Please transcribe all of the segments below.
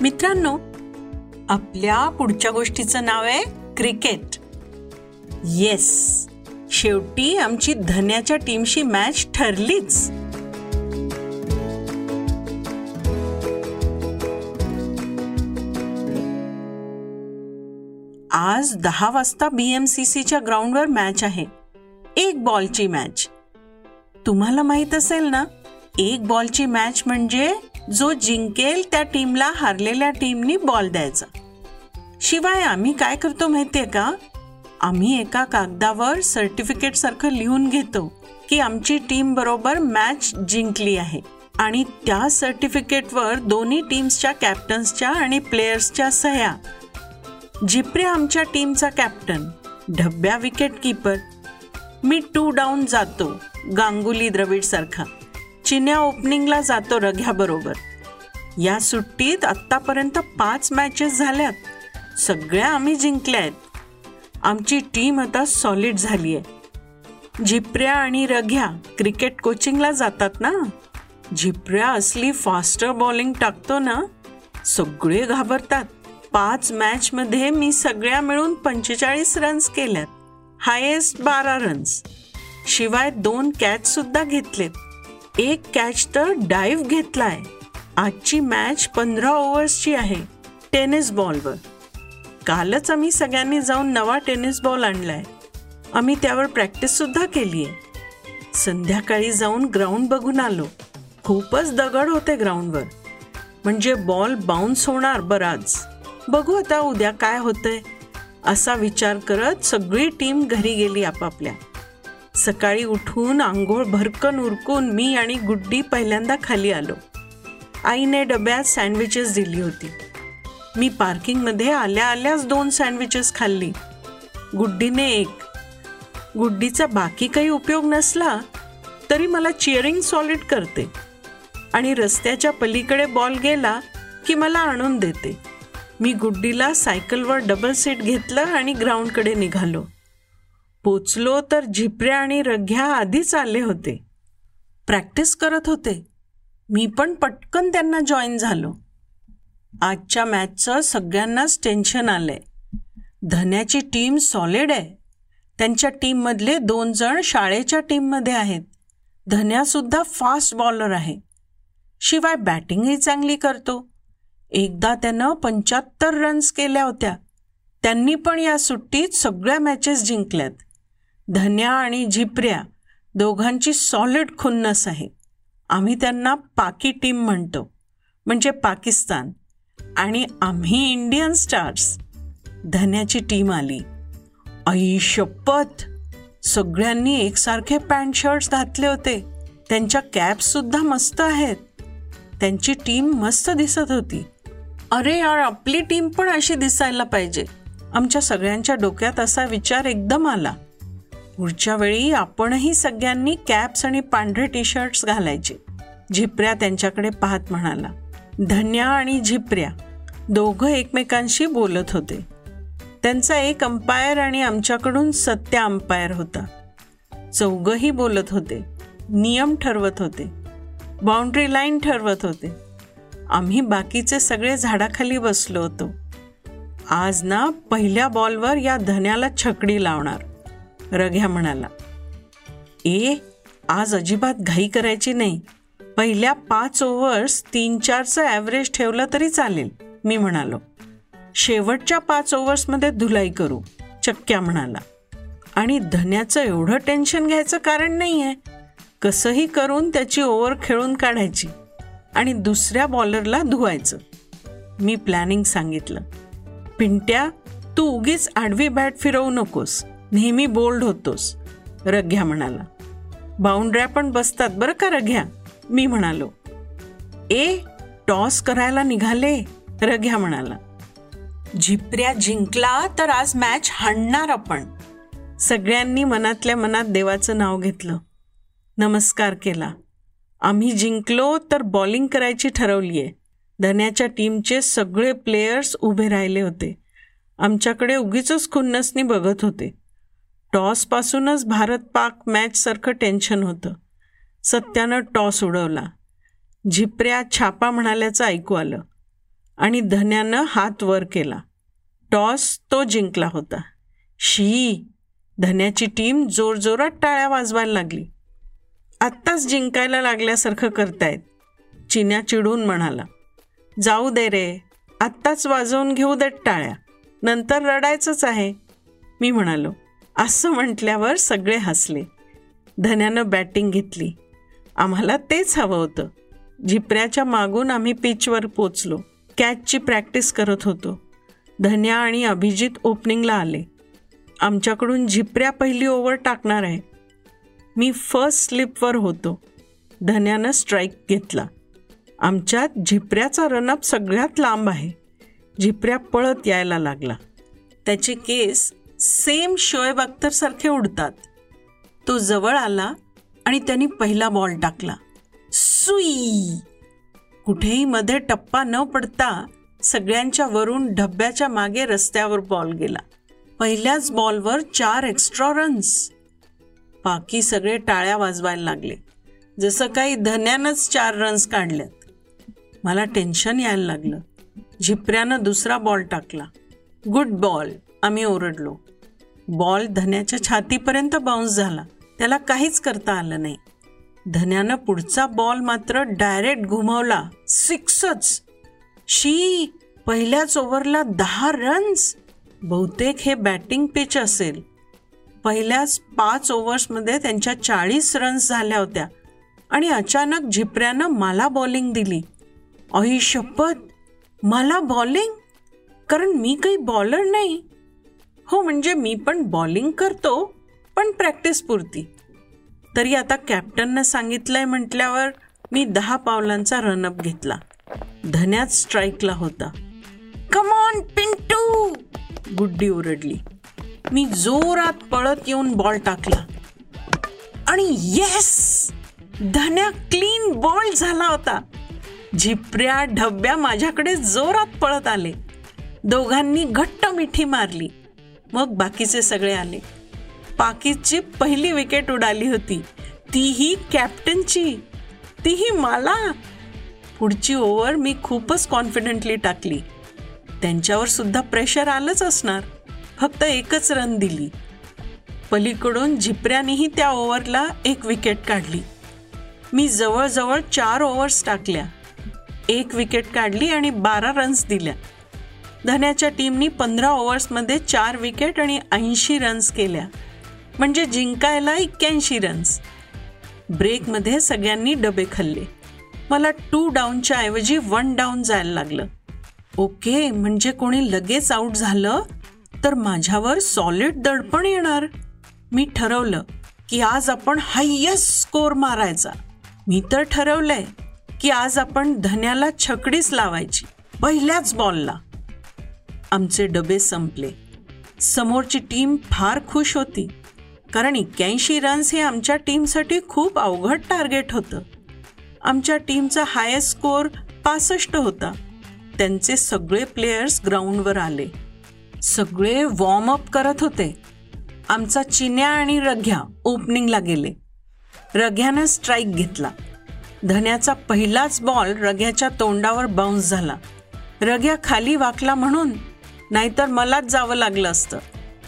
मित्रांनो आपल्या पुढच्या गोष्टीचं नाव आहे क्रिकेट. येस शेवटी आमची धन्याच्या टीमशी मॅच ठरलीच. आज दहा वाजता बीएमसीसीच्या ग्राउंडवर मॅच आहे. एक बॉलची मॅच तुम्हाला माहीत असेल ना एक बॉलची मॅच म्हणजे जो जिंकेल त्या टीमला हारलेल्या टीमनी बॉल द्यायचा. शिवाय आम्ही काय करतो माहितीये का? आम्ही एका कागदावर सर्टिफिकेट सारखं लिहून घेतो की आमची टीम बरोबर मॅच जिंकली आहे आणि त्या सर्टिफिकेटवर दोन्ही टीम्सच्या कॅप्टन्सच्या आणि प्लेयर्सच्या सह्या. जिप्रे आमच्या टीमचा कॅप्टन ढब्या विकेट किपर मी टू डाऊन जातो गांगुली द्रविड सारखा चिन्या ओपनिंगला जातो रघ्याबरोबर या सुट्टीत आत्तापर्यंत पाच मॅचेस झाल्यात. सगळ्या आम्ही जिंकल्या आहेत. आमची टीम आता सॉलिड झाली आहे झिपऱ्या आणि रघ्या क्रिकेट कोचिंगला जातात ना? झिपऱ्या असली फास्टर बॉलिंग टाकतो ना सगळे घाबरतात. पाच मॅचमध्ये मी सगळ्या मिळून पंचेचाळीस रन्स केल्यात. हायेस्ट बारा रन्स शिवाय दोन कॅच सुद्धा घेतलेत. एक कॅच तर डाईव्ह घेतलाय. आजची मॅच पंधरा ओव्हर्सची आहे टेनिस बॉलवर कालच आम्ही सगळ्यांनी जाऊन नवा टेनिस बॉल आणलाय. आम्ही त्यावर प्रॅक्टिस सुद्धा केली आहे संध्याकाळी जाऊन ग्राउंड बघून आलो. खूपच दगड होते ग्राउंडवर म्हणजे बॉल बाउन्स होणार बराच. बघू आता उद्या काय होतंय असा विचार करत सगळी टीम घरी गेली आपापल्या. सकाळी उठून आंघोळ भरकन उरकून मी आणि गुड्डी पहिल्यांदा खाली आलो. आईने डब्यात सँडविचेस दिली होती. मी पार्किंगमध्ये आल्या आल्याच दोन सँडविचेस खाल्ली. गुड्डीने एक. गुड्डीचा बाकी काही उपयोग नसला तरी मला चिअरिंग सॉलिड करते आणि रस्त्याच्या पलीकडे बॉल गेला की मला आणून देते. मी गुड्डीला सायकलवर डबल सीट घेतलं आणि ग्राउंडकडे निघालो. पोचलो तर झिपऱ्या आणि रघ्या आधीच आले होते. प्रॅक्टिस करत होते. मी पण पटकन त्यांना जॉईन झालो. आजच्या मॅचचं सगळ्यांनाच टेन्शन आलंय. धन्याची टीम सॉलिड आहे. त्यांच्या टीममधले दोन जण शाळेच्या टीममध्ये आहेत. धन्यासुद्धा फास्ट बॉलर आहे. शिवाय बॅटिंगही चांगली करतो. एकदा त्यानं पंच्याहत्तर रन्स केल्या होत्या. त्यांनी पण या सुट्टीत सगळ्या मॅचेस जिंकल्यात. धन्या आणि झिपऱ्या दोघांची सॉलिड खुन्नस आहे. आम्ही त्यांना पाकी टीम म्हणतो. म्हणजे पाकिस्तान. आणि आम्ही इंडियन स्टार्स धन्याची टीम आली. आई शपथ सगळ्यांनी एकसारखे पॅन्ट शर्ट्स घातले होते. त्यांच्या कॅप्ससुद्धा मस्त आहेत. त्यांची टीम मस्त दिसत होती. अरे यार आपली टीम पण अशी दिसायला पाहिजे. आमच्या सगळ्यांच्या डोक्यात असा विचार एकदम आला. पुढच्या वेळी आपणही सगळ्यांनी कॅप्स आणि पांढरे टी शर्ट्स घालायचे. झिपऱ्या त्यांच्याकडे पाहत म्हणाला धन्या आणि झिपऱ्या दोघं एकमेकांशी बोलत होते. त्यांचा एक अंपायर आणि आमच्याकडून सत्य अंपायर होता. चौघही बोलत होते नियम ठरवत होते बाउंड्री लाईन ठरवत होते. आम्ही बाकीचे सगळे झाडाखाली बसलो होतो. आज ना पहिल्या बॉलवर या धन्याला छकडी लावणार. रघ्या म्हणाला ए आज अजिबात घाई करायची नाही. पहिल्या पाच ओव्हर्स तीन चारचं ॲव्हरेज ठेवलं तरी चालेल मी म्हणालो. शेवटच्या पाच ओव्हर्समध्ये धुलाई करू चक्क्या म्हणाला. आणि धन्याचं एवढं टेन्शन घ्यायचं कारण नाही आहे कसंही करून त्याची ओव्हर खेळून काढायची आणि दुसऱ्या बॉलरला धुवायचं. मी प्लॅनिंग सांगितलं. पिंट्या तू उगीच आडवी बॅट फिरवू नकोस. नेहमी बोल्ड होतोस. रघ्या म्हणाला. बाउंड्र्या पण बसतात. बरं का रघ्या मी म्हणालो. ए टॉस करायला निघाले? रघ्या म्हणाला. झिपऱ्या जिंकला तर आज मॅच हाणणार आपण. सगळ्यांनी मनातल्या मनात देवाचं नाव घेतलं. नमस्कार केला. आम्ही जिंकलो तर बॉलिंग करायची ठरवली आहे धन्याच्या टीमचे सगळे प्लेयर्स उभे राहिले होते. आमच्याकडे उगीच खुन्नसनी बघत होते. टॉसपासूनच भारत पाक मॅचसारखं टेन्शन होतं. सत्यानं टॉस उडवला. झिपऱ्या छापा म्हणाल्याचं ऐकू आलं. आणि धन्यानं हात वर केला. टॉस तो जिंकला होता. शी धन्याची टीम जोरजोरात टाळ्या वाजवायला लागली. आत्ताच जिंकायला लागल्यासारखं करतायत. चिन्या चिडून म्हणाला. जाऊ दे रे आत्ताच वाजवून घेऊ देत टाळ्या. नंतर रडायचंच आहे. मी म्हणालो. असं म्हटल्यावर सगळे हसले. धन्यानं बॅटिंग घेतली. आम्हाला तेच हवं होतं. झिपऱ्याच्या मागून आम्ही पिचवर पोचलो. कॅचची प्रॅक्टिस करत होतो. धन्या आणि अभिजित ओपनिंगला आले. आमच्याकडून झिपऱ्या पहिली ओव्हर टाकणार आहे. मी फर्स्ट स्लिपवर होतो. धन्यानं स्ट्राईक घेतला. आमच्यात झिपऱ्याचा रनअप सगळ्यात लांब आहे. झिपऱ्या पळत यायला लागला. त्याचे केस सेम शोएब अख्तरसारखे उडतात. तो जवळ आला आणि त्यांनी पहिला बॉल टाकला. सुई! कुठेही मध्ये टप्पा न पडता सगळ्यांच्या वरून डब्याच्या मागे रस्त्यावर बॉल गेला. पहिल्याच बॉलवर चार एक्स्ट्रा रन्स बाकी सगळे टाळ्या वाजवायला लागले. जसं काही धन्यानंच चार रन्स काढल्यात मला टेन्शन यायला लागलं. झिपऱ्यानं दुसरा बॉल टाकला. गुड बॉल आम्ही ओरडलो. बॉल धन्याच्या छातीपर्यंत बाउन्स झाला. त्याला काहीच करता आलं नाही. धन्यानं पुढचा बॉल मात्र डायरेक्ट घुमवला. सिक्सच शी पहिल्याच ओव्हरला दहा रन्स बहुतेक हे बॅटिंग पिच असेल. पहिल्याच पाच ओव्हर्समध्ये त्यांच्या चाळीस रन्स झाल्या होत्या. आणि अचानक झिपऱ्यानं मला बॉलिंग दिली. अही शपथ? मला बॉलिंग कारण मी काही बॉलर नाही. हो म्हणजे मी पण बॉलिंग करतो पण प्रॅक्टिस पुरती. तरी आता कॅप्टननं सांगितलंय म्हटल्यावर मी दहा पावलांचा रनअप घेतला. धन्यात स्ट्राईकला होता. कमॉन पिंटू! गुड्डी ओरडली. मी जोरात पळत येऊन बॉल टाकला. आणि येस धन्या क्लीन बॉल झाला होता. झिपऱ्या ढब्या माझ्याकडे जोरात पळत आले. दोघांनी घट्ट मिठी मारली. मग बाकीचे सगळे आले. पाकिस्तानची पहिली विकेट उडाली होती. तीही कॅप्टनची तीही मला. पुढची ओव्हर मी खूपच कॉन्फिडेंटली टाकली. त्यांच्यावर सुद्धा प्रेशर आलंच असणार. फक्त एकच रन दिली. पलीकडून झिपऱ्यानेही त्या ओव्हरला एक विकेट काढली. मी जवळजवळ चार ओव्हर्स टाकल्या. एक विकेट काढली आणि बारा रन्स दिल्या. धन्याच्या टीमनी पंधरा ओव्हर्समध्ये चार विकेट आणि ऐंशी रन्स केल्या. म्हणजे जिंकायला एक्क्याऐंशी रन्स. ब्रेकमध्ये सगळ्यांनी डबे खाल्ले. मला टू डाऊनच्या ऐवजी वन डाऊन जायला लागलं. ओके म्हणजे कोणी लगेच आऊट झालं? तर माझ्यावर सॉलिड दडपण येणार. मी ठरवलं की आज आपण हायेस्ट स्कोर मारायचा. मी तर ठरवलंय की आज आपण धन्याला छकडीच लावायची पहिल्याच बॉलला आमचे डबे संपले. समोरची टीम फार खुश होती कारण एक्क्याऐंशी रन्स हे आमच्या टीमसाठी खूप अवघड टार्गेट होतं. आमच्या टीमचा हायेस्ट स्कोअर पासष्ट होता. त्यांचे सगळे प्लेयर्स ग्राउंडवर आले. सगळे वॉर्मअप करत होते. आमचा चिन्या आणि रघ्या ओपनिंगला गेले. रघ्यानं स्ट्राईक घेतला. धन्याचा पहिलाच बॉल रघ्याच्या तोंडावर बाउन्स झाला. रघ्या खाली वाकला म्हणून नाहीतर मलाच जावं लागलं असतं.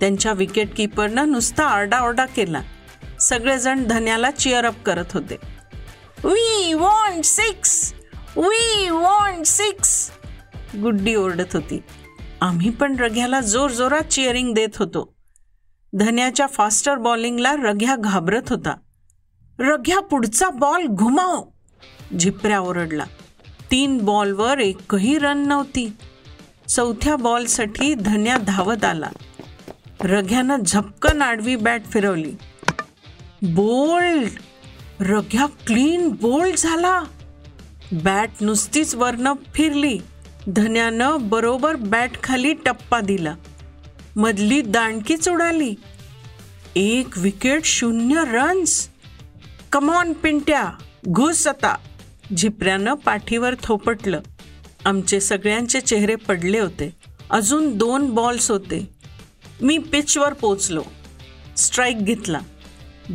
त्यांच्या विकेट किपरनं नुसता आरडाओरडा केला. सगळेजण धन्याला चिअरअप करत होते. We want six we want six Guddi ओरडत होती. आम्ही पण रघ्याला जोर जोरात चिअरिंग देत होतो. धन्याच्या फास्टर बॉलिंगला रघ्या घाबरत होता. रघ्या पुढचा बॉल घुमाव! झिपऱ्या ओरडला. तीन बॉलवर एकही रन नव्हती. चौथ्या बॉलसाठी धन्या धावत आला. रघ्यानं झपकन आडवी बॅट फिरवली. बोल्ड! रघ्या क्लीन बोल्ड झाला. बॅट नुसतीच वरनं फिरली. धन्यानं बरोबर बॅट खाली टप्पा दिला. मधली दांडकीच उडाली. एक विकेट शून्य रन्स. कमॉन पिंट्या घुस आता. झिपऱ्यानं पाठीवर थोपटलं. आमचे सगळ्यांचे चेहरे पडले होते. अजून दोन बॉल्स होते. मी पिचवर पोचलो स्ट्राईक घेतला.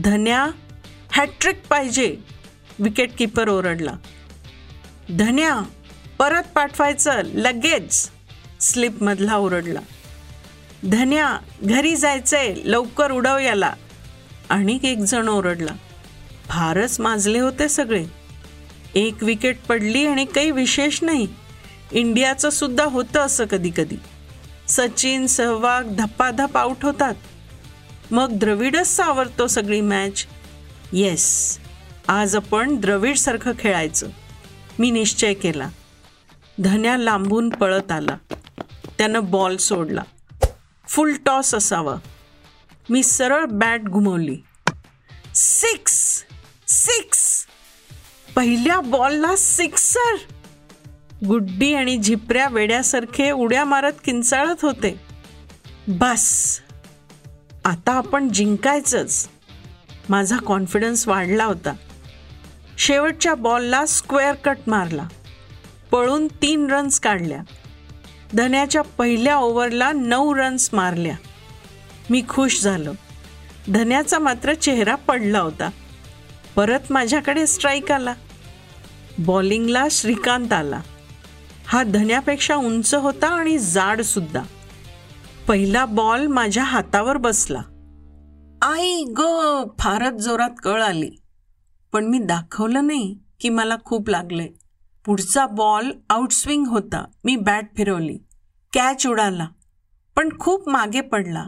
धन्या हॅट्रिक पाहिजे. विकेट किपर ओरडला. धन्या परत पाठवायचं लगेच. स्लिपमधला ओरडला. धन्या घरी जायचंय लवकर उडव याला. आणि एक जण ओरडला. फारच माजले होते सगळे. एक विकेट पडली आणि काही विशेष नाही. इंडियाचं सुद्धा होतं असं कधी कधी. सचिन सहवाग धप्पाधप आउट होतात. मग द्रविडच सावरतो सगळी मॅच येस आज आपण द्रविडसारखं खेळायचं. मी निश्चय केला. धन्या लांबून पळत आला. त्यानं बॉल सोडला. फुल टॉस असावा. मी सरळ बॅट घुमवली. सिक्स सिक्स पहिल्या बॉलला सिक्सर गुड्डी आणि झिपऱ्या वेड्यासारखे उड्या मारत किंचाळत होते. बस. आता आपण जिंकायचंच. माझा कॉन्फिडन्स वाढला होता. शेवटच्या बॉलला स्क्वेअर कट मारला. पळून तीन रन्स काढल्या. धन्याच्या पहिल्या ओव्हरला नऊ रन्स मारल्या. मी खुश झालो. धन्याचा मात्र चेहरा पडला होता. परत माझ्याकडे स्ट्राईक आला. बॉलिंगला श्रीकांत आला. हा धन्यापेक्षा उंच होता आणि जाड सुद्धा. पहिला बॉल माझ्या हातावर बसला. आई ग फारच जोरात कळ आली. पण मी दाखवलं नाही की मला खूप लागले पुढचा बॉल आउटस्विंग होता. मी बॅट फिरवली. कॅच उडाला. पण खूप मागे पडला.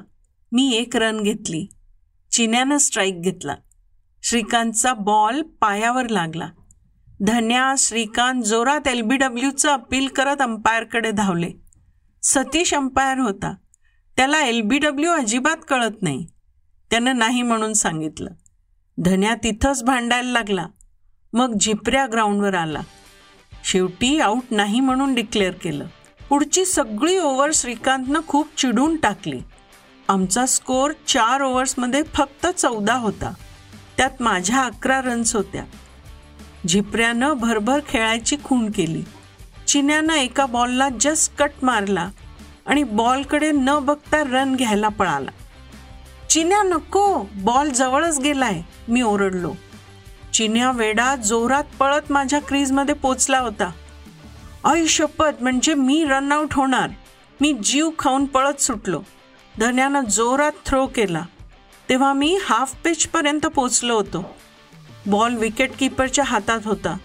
मी एक रन घेतली. चिन्यानं स्ट्राईक घेतला. श्रीकांतचा बॉल पायावर लागला. धन्या श्रीकांत जोरात एल बी डब्ल्यूचं अपील करत अंपायरकडे धावले. सतीश अंपायर होता. त्याला एल बी डब्ल्यू अजिबात कळत नाही. त्यानं नाही म्हणून सांगितलं. धन्या तिथंच भांडायला लागला. मग झिपऱ्या ग्राउंडवर आला. शेवटी आऊट नाही म्हणून डिक्लेअर केलं. पुढची सगळी ओव्हर श्रीकांतनं खूप चिडून टाकली. आमचा स्कोअर चार ओव्हर्समध्ये फक्त चौदा होता. त्यात माझ्या अकरा रन्स होत्या. झिपऱ्यानं भरभर खेळायची खूण केली. चिन्यानं एका बॉलला जस्ट कट मारला आणि बॉलकडे न बघता रन घ्यायला पळाला. चिन्या नको! बॉल जवळच गेलाय. मी ओरडलो. चिन्या वेडा जोरात पळत माझ्या क्रीजमध्ये पोचला होता. आई शपथ म्हणजे मी रनआउट होणार. मी जीव खाऊन पळत सुटलो. धन्यानं जोरात थ्रो केला. तेव्हा मी हाफ पिचपर्यंत पोचलो होतो. बॉल विकेट किपरच्या हातात होता.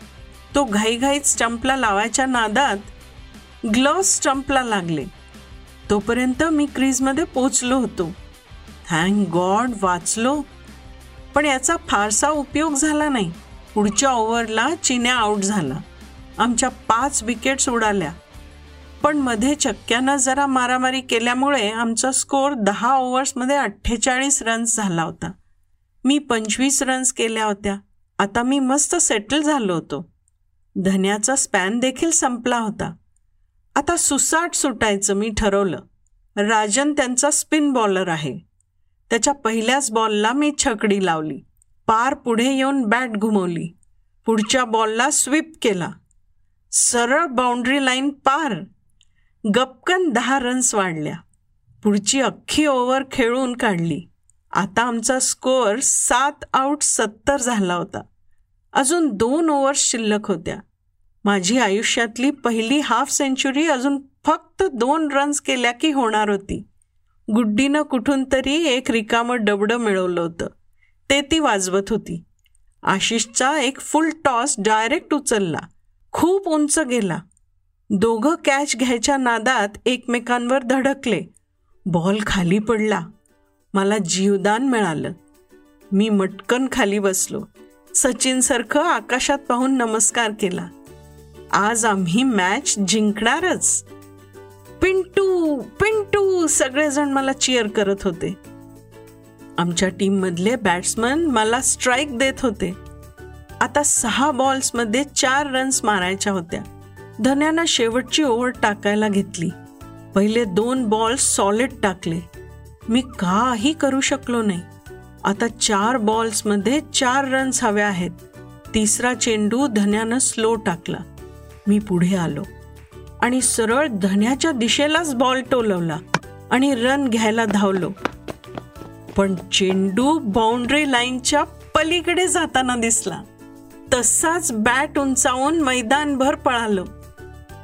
तो घाईघाईत स्टंपला लावायच्या नादात ग्लव्ह स्टंपला लागले. तोपर्यंत मी क्रीजमध्ये पोचलो होतो. थँक गॉड वाचलो. पण याचा फारसा उपयोग झाला नाही. पुढच्या ओव्हरला चिन्या आऊट झाला. आमच्या पाच विकेट्स उडाल्या. पण मध्ये चक्क्यानं जरा मारामारी केल्यामुळे आमचा स्कोअर दहा ओव्हर्समध्ये अठ्ठेचाळीस रन्स झाला होता. मी पंचवीस रन्स केल्या होत्या. आता मी मस्त सेटल झालो होतो. धन्याचा स्पॅन देखील संपला होता. आता सुसाट सुटायचं मी ठरवलं. राजन त्यांचा स्पिन बॉलर आहे. त्याच्या पहिल्याच बॉलला मी छकडी लावली. पार पुढे येऊन बॅट घुमवली. पुढच्या बॉलला स्वीप केला. सरळ बाउंड्री लाईन पार. गपकन दहा रन्स वाढल्या. पुढची अख्खी ओव्हर खेळून काढली. आता आमचा स्कोअर सात आऊट सत्तर झाला होता. अजून दोन ओव्हर्स शिल्लक होत्या. माझी आयुष्यातली पहिली हाफ सेंचुरी अजून फक्त दोन रन्स केल्या की होणार होती. गुड्डीनं कुठून तरी एक रिकामं डबडं मिळवलं होतं. ते ती वाजवत होती. आशिषचा एक फुल टॉस डायरेक्ट उचलला. खूप उंच गेला. दोघं कॅच घ्यायच्या नादात एकमेकांवर धडकले. बॉल खाली पडला. मला जीवदान मिळालं. मी मटकन खाली बसलो. सचिनसारखं आकाशात पाहून नमस्कार केला. आज आम्ही मॅच जिंकणारच. पिंटू पिंटू सगळेजण मला चिअर करत होते. आमच्या टीममधले बॅट्समन मला स्ट्राईक देत होते. आता सहा बॉल्समध्ये चार रन्स मारायच्या होत्या. धन्यानं शेवटची ओव्हर टाकायला घेतली. पहिले दोन बॉल्स सॉलिड टाकले. मी काही करू शकलो नाही. आता चार बॉल्समध्ये चार रन्स हव्या आहेत. तिसरा चेंडू धन्यानं स्लो टाकला. मी पुढे आलो. आणि सरळ धन्याच्या दिशेलाच बॉल टोलवला आणि रन घ्यायला धावलो. पण चेंडू बाउंड्री लाईनच्या पलीकडे जाताना दिसला. तसाच बॅट उंचावून मैदानभर पळालो.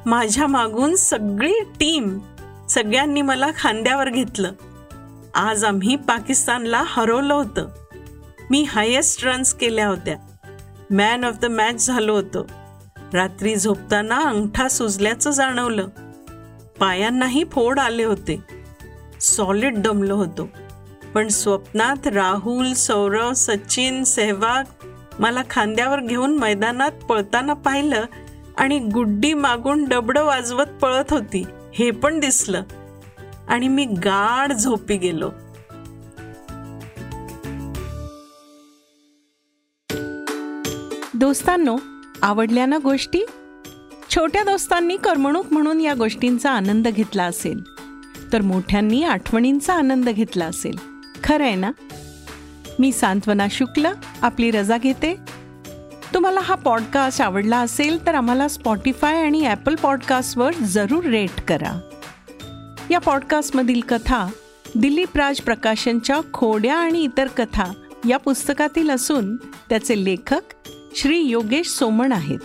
माझ्या मागून सगळी टीम सगळ्यांनी मला खांद्यावर घेतलं. आज आम्ही पाकिस्तानला हरवलं होतं. मी हायेस्ट रन्स केल्या होत्या. मॅन ऑफ द मॅच झालो होतो. रात्री झोपताना अंगठा सुजल्याचं जाणवलं. पायांनाही फोड आले होते. सॉलिड दमलो होतो. पण स्वप्नात राहुल सौरव सचिन सेहवाग मला खांद्यावर घेऊन मैदानात पळताना पाहिलं आणि गुड्डी मागून डबडं वाजवत पळत होती. हे पण दिसलं. आणि मी गाढ झोपी गेलो. दोस्तांनो आवडल्या ना गोष्टी? छोट्या दोस्तांनी करमणूक म्हणून या गोष्टींचा आनंद घेतला असेल. तर मोठ्यांनी आठवणींचा आनंद घेतला असेल. खरं आहे ना? मी सांत्वना शुक्ल आपली रजा घेते. तुम्हाला हा पॉडकास्ट आवडला असेल तर आम्हाला स्पॉटीफाय आणि ॲपल पॉडकास्टवर जरूर रेट करा. या पॉडकास्टमधील कथा दिलीप राज प्रकाशनच्या खोड्या आणि इतर कथा या पुस्तकातील असून त्याचे लेखक श्री योगेश सोमण आहेत.